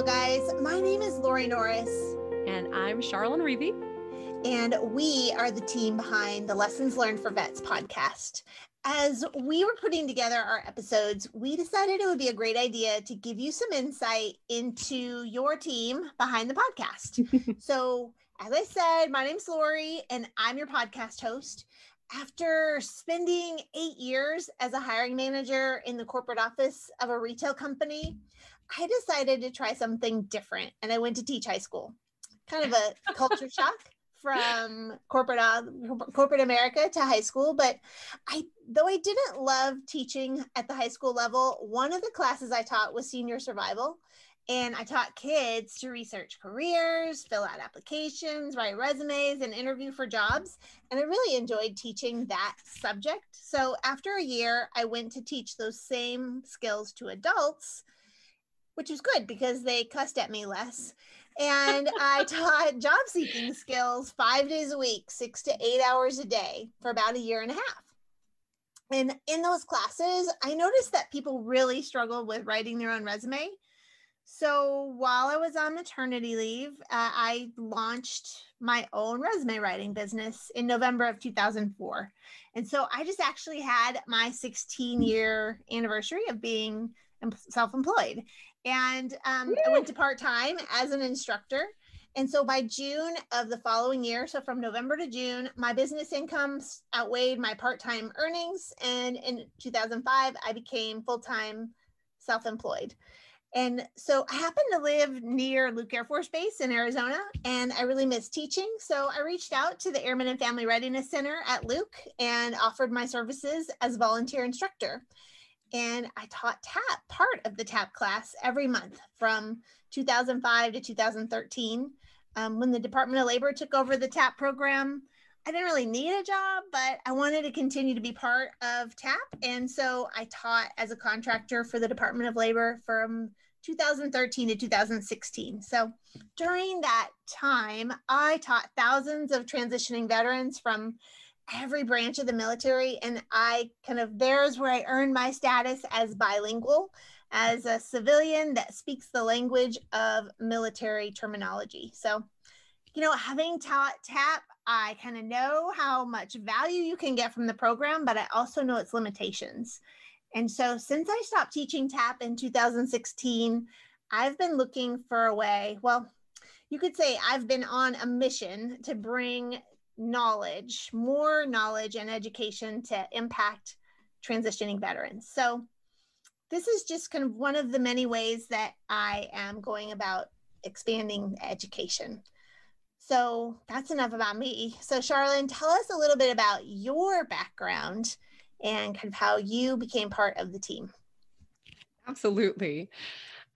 Hello, guys. My name is Lori Norris. And I'm Charlene Reevy. And we are the team behind the Lessons Learned for Vets podcast. As we were putting together our episodes, we decided it would be a great idea to give you some insight into your team behind the podcast. so, as I said, my name's Lori, and I'm your podcast host. After spending eight years as a hiring manager in the corporate office of a retail company, I decided to try something different and I went to teach high school. Kind of a culture shock from corporate uh, corporate America to high school, but I though I didn't love teaching at the high school level, one of the classes I taught was senior survival. And I taught kids to research careers, fill out applications, write resumes, and interview for jobs. And I really enjoyed teaching that subject. So after a year, I went to teach those same skills to adults which was good because they cussed at me less. And I taught job seeking skills five days a week, six to eight hours a day for about a year and a half. And in those classes, I noticed that people really struggled with writing their own resume. So while I was on maternity leave, uh, I launched my own resume writing business in November of 2004. And so I just actually had my 16 year anniversary of being self employed. And um, I went to part time as an instructor. And so by June of the following year, so from November to June, my business incomes outweighed my part time earnings. And in 2005, I became full time self employed. And so I happen to live near Luke Air Force Base in Arizona, and I really miss teaching. So I reached out to the Airmen and Family Readiness Center at Luke and offered my services as volunteer instructor and I taught TAP, part of the TAP class every month from 2005 to 2013. Um, when the Department of Labor took over the TAP program, I didn't really need a job, but I wanted to continue to be part of TAP. And so I taught as a contractor for the Department of Labor from 2013 to 2016. So during that time, I taught thousands of transitioning veterans from every branch of the military. And I kind of, there's where I earned my status as bilingual, as a civilian that speaks the language of military terminology. So, you know, having taught TAP, I kind of know how much value you can get from the program, but I also know its limitations. And so, since I stopped teaching TAP in 2016, I've been looking for a way. Well, you could say I've been on a mission to bring knowledge, more knowledge and education to impact transitioning veterans. So, this is just kind of one of the many ways that I am going about expanding education. So, that's enough about me. So, Charlene, tell us a little bit about your background and kind of how you became part of the team. Absolutely.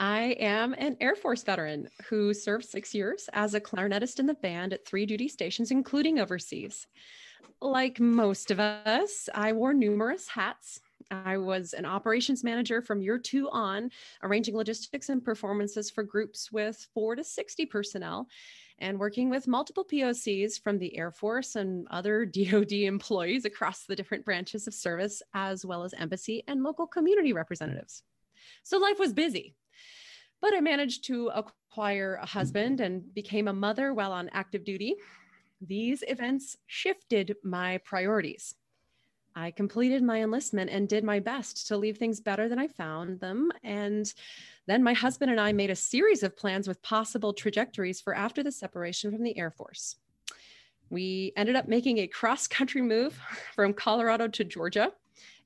I am an Air Force veteran who served six years as a clarinetist in the band at three duty stations, including overseas. Like most of us, I wore numerous hats. I was an operations manager from year two on, arranging logistics and performances for groups with four to 60 personnel and working with multiple POCs from the Air Force and other DoD employees across the different branches of service, as well as embassy and local community representatives. So life was busy. But I managed to acquire a husband and became a mother while on active duty. These events shifted my priorities. I completed my enlistment and did my best to leave things better than I found them. And then my husband and I made a series of plans with possible trajectories for after the separation from the Air Force. We ended up making a cross country move from Colorado to Georgia,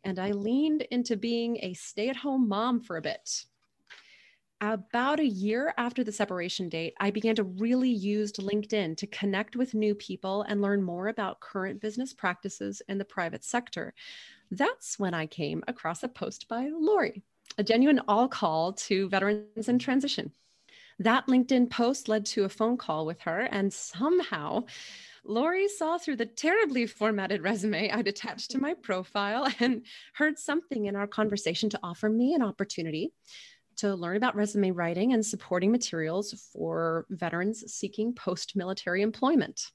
and I leaned into being a stay at home mom for a bit about a year after the separation date, I began to really use LinkedIn to connect with new people and learn more about current business practices in the private sector. That's when I came across a post by Lori, a genuine all call to veterans in transition. That LinkedIn post led to a phone call with her, and somehow Lori saw through the terribly formatted resume I'd attached to my profile and heard something in our conversation to offer me an opportunity to learn about resume writing and supporting materials for veterans seeking post military employment.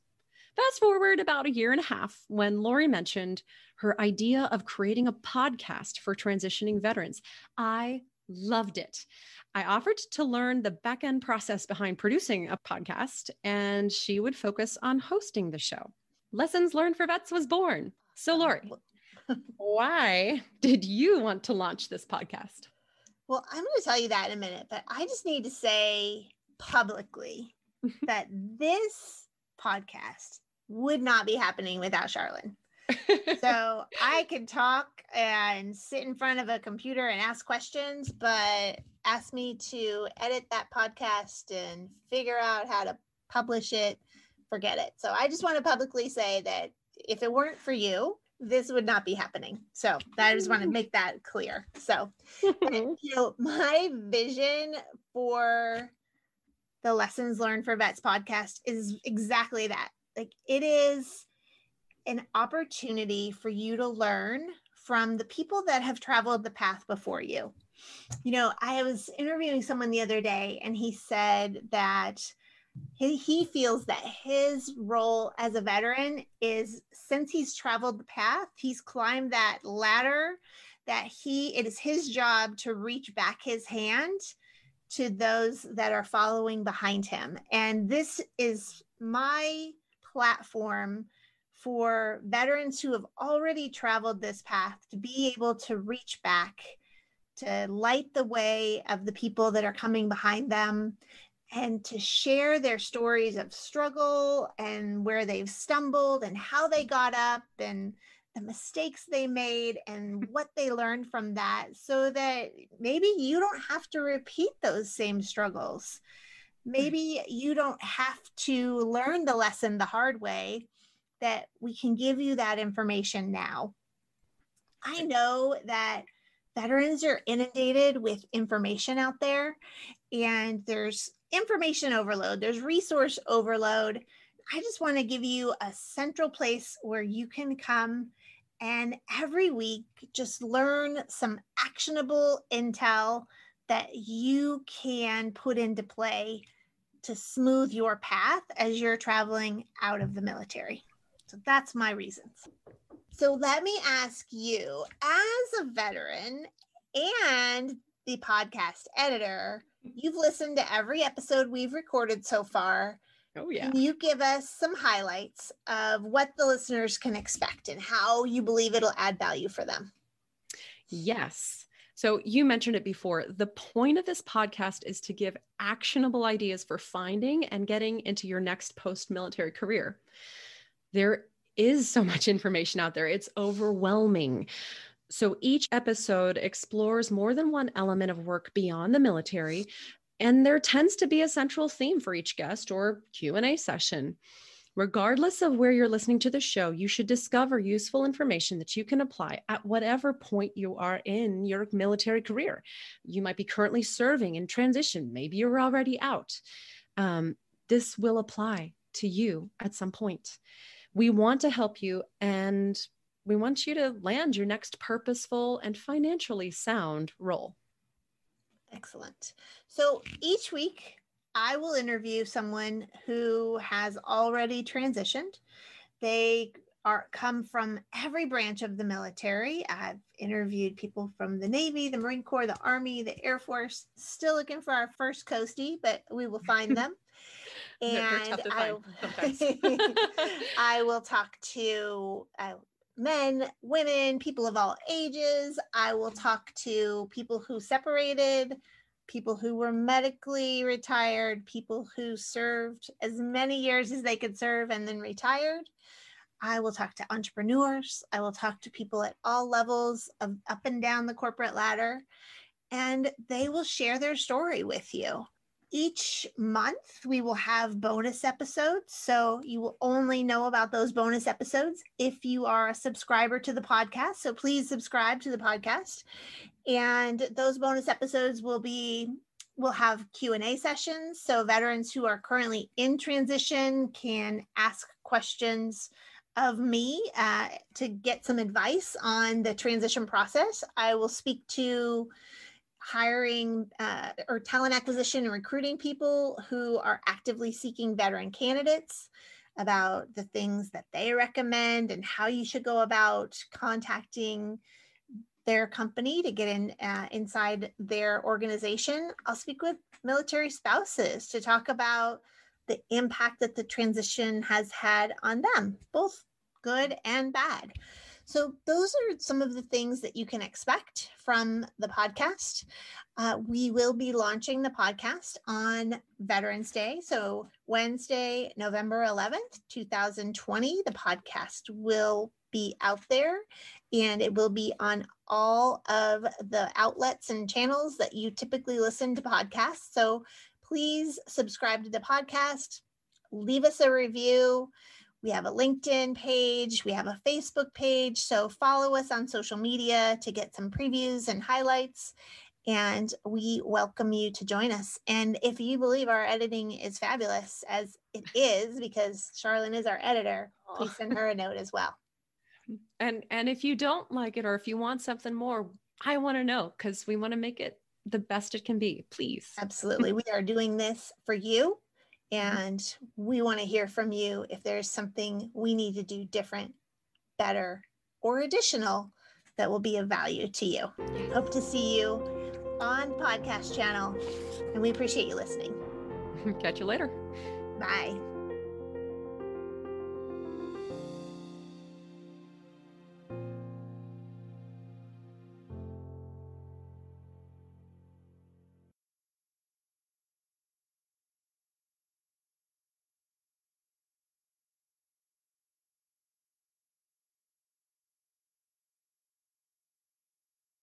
Fast forward about a year and a half when Lori mentioned her idea of creating a podcast for transitioning veterans. I Loved it. I offered to learn the back end process behind producing a podcast, and she would focus on hosting the show. Lessons Learned for Vets was born. So, Lori, why did you want to launch this podcast? Well, I'm going to tell you that in a minute, but I just need to say publicly that this podcast would not be happening without Charlene. so I could talk and sit in front of a computer and ask questions, but ask me to edit that podcast and figure out how to publish it, forget it. So I just want to publicly say that if it weren't for you, this would not be happening. So I just want to mm. make that clear. So, and, you know, my vision for the Lessons Learned for Vets podcast is exactly that. Like it is an opportunity for you to learn from the people that have traveled the path before you. You know, I was interviewing someone the other day and he said that he, he feels that his role as a veteran is since he's traveled the path, he's climbed that ladder that he it is his job to reach back his hand to those that are following behind him. And this is my platform for veterans who have already traveled this path to be able to reach back to light the way of the people that are coming behind them and to share their stories of struggle and where they've stumbled and how they got up and the mistakes they made and mm-hmm. what they learned from that so that maybe you don't have to repeat those same struggles. Mm-hmm. Maybe you don't have to learn the lesson the hard way, that we can give you that information now. I know that veterans are inundated with information out there and there's information overload, there's resource overload. I just want to give you a central place where you can come and every week just learn some actionable intel that you can put into play to smooth your path as you're traveling out of the military. So that's my reasons. So let me ask you, as a veteran and the podcast editor, you've listened to every episode we've recorded so far. Oh, yeah. Can you give us some highlights of what the listeners can expect and how you believe it'll add value for them? Yes. So you mentioned it before. The point of this podcast is to give actionable ideas for finding and getting into your next post military career. There is so much information out there, it's overwhelming. So each episode explores more than one element of work beyond the military, and there tends to be a central theme for each guest or Q&A session. Regardless of where you're listening to the show, you should discover useful information that you can apply at whatever point you are in your military career. You might be currently serving in transition, maybe you're already out. Um, this will apply to you at some point. We want to help you and we want you to land your next purposeful and financially sound role. Excellent. So each week, I will interview someone who has already transitioned. They are come from every branch of the military. I've interviewed people from the Navy, the Marine Corps, the Army, the Air Force. Still looking for our first coastie, but we will find them. and I, I will talk to uh, men, women, people of all ages. I will talk to people who separated, people who were medically retired, people who served as many years as they could serve and then retired. I will talk to entrepreneurs. I will talk to people at all levels of up and down the corporate ladder, and they will share their story with you each month we will have bonus episodes. So you will only know about those bonus episodes if you are a subscriber to the podcast. So please subscribe to the podcast. And those bonus episodes will be we'll have q&a sessions so veterans who are currently in transition can ask questions of me uh, to get some advice on the transition process i will speak to hiring uh, or talent acquisition and recruiting people who are actively seeking veteran candidates about the things that they recommend and how you should go about contacting their company to get in uh, inside their organization. I'll speak with military spouses to talk about the impact that the transition has had on them, both good and bad. So, those are some of the things that you can expect from the podcast. Uh, we will be launching the podcast on Veterans Day. So, Wednesday, November 11th, 2020, the podcast will be out there and it will be on all of the outlets and channels that you typically listen to podcasts. So, please subscribe to the podcast, leave us a review. We have a LinkedIn page, we have a Facebook page. So follow us on social media to get some previews and highlights. And we welcome you to join us. And if you believe our editing is fabulous, as it is, because Charlene is our editor, please send her a note as well. And and if you don't like it or if you want something more, I want to know because we want to make it the best it can be. Please. Absolutely. we are doing this for you. Mm-hmm. And we want to hear from you if there's something we need to do different, better, or additional that will be of value to you. Hope to see you on podcast channel and we appreciate you listening. Catch you later. Bye.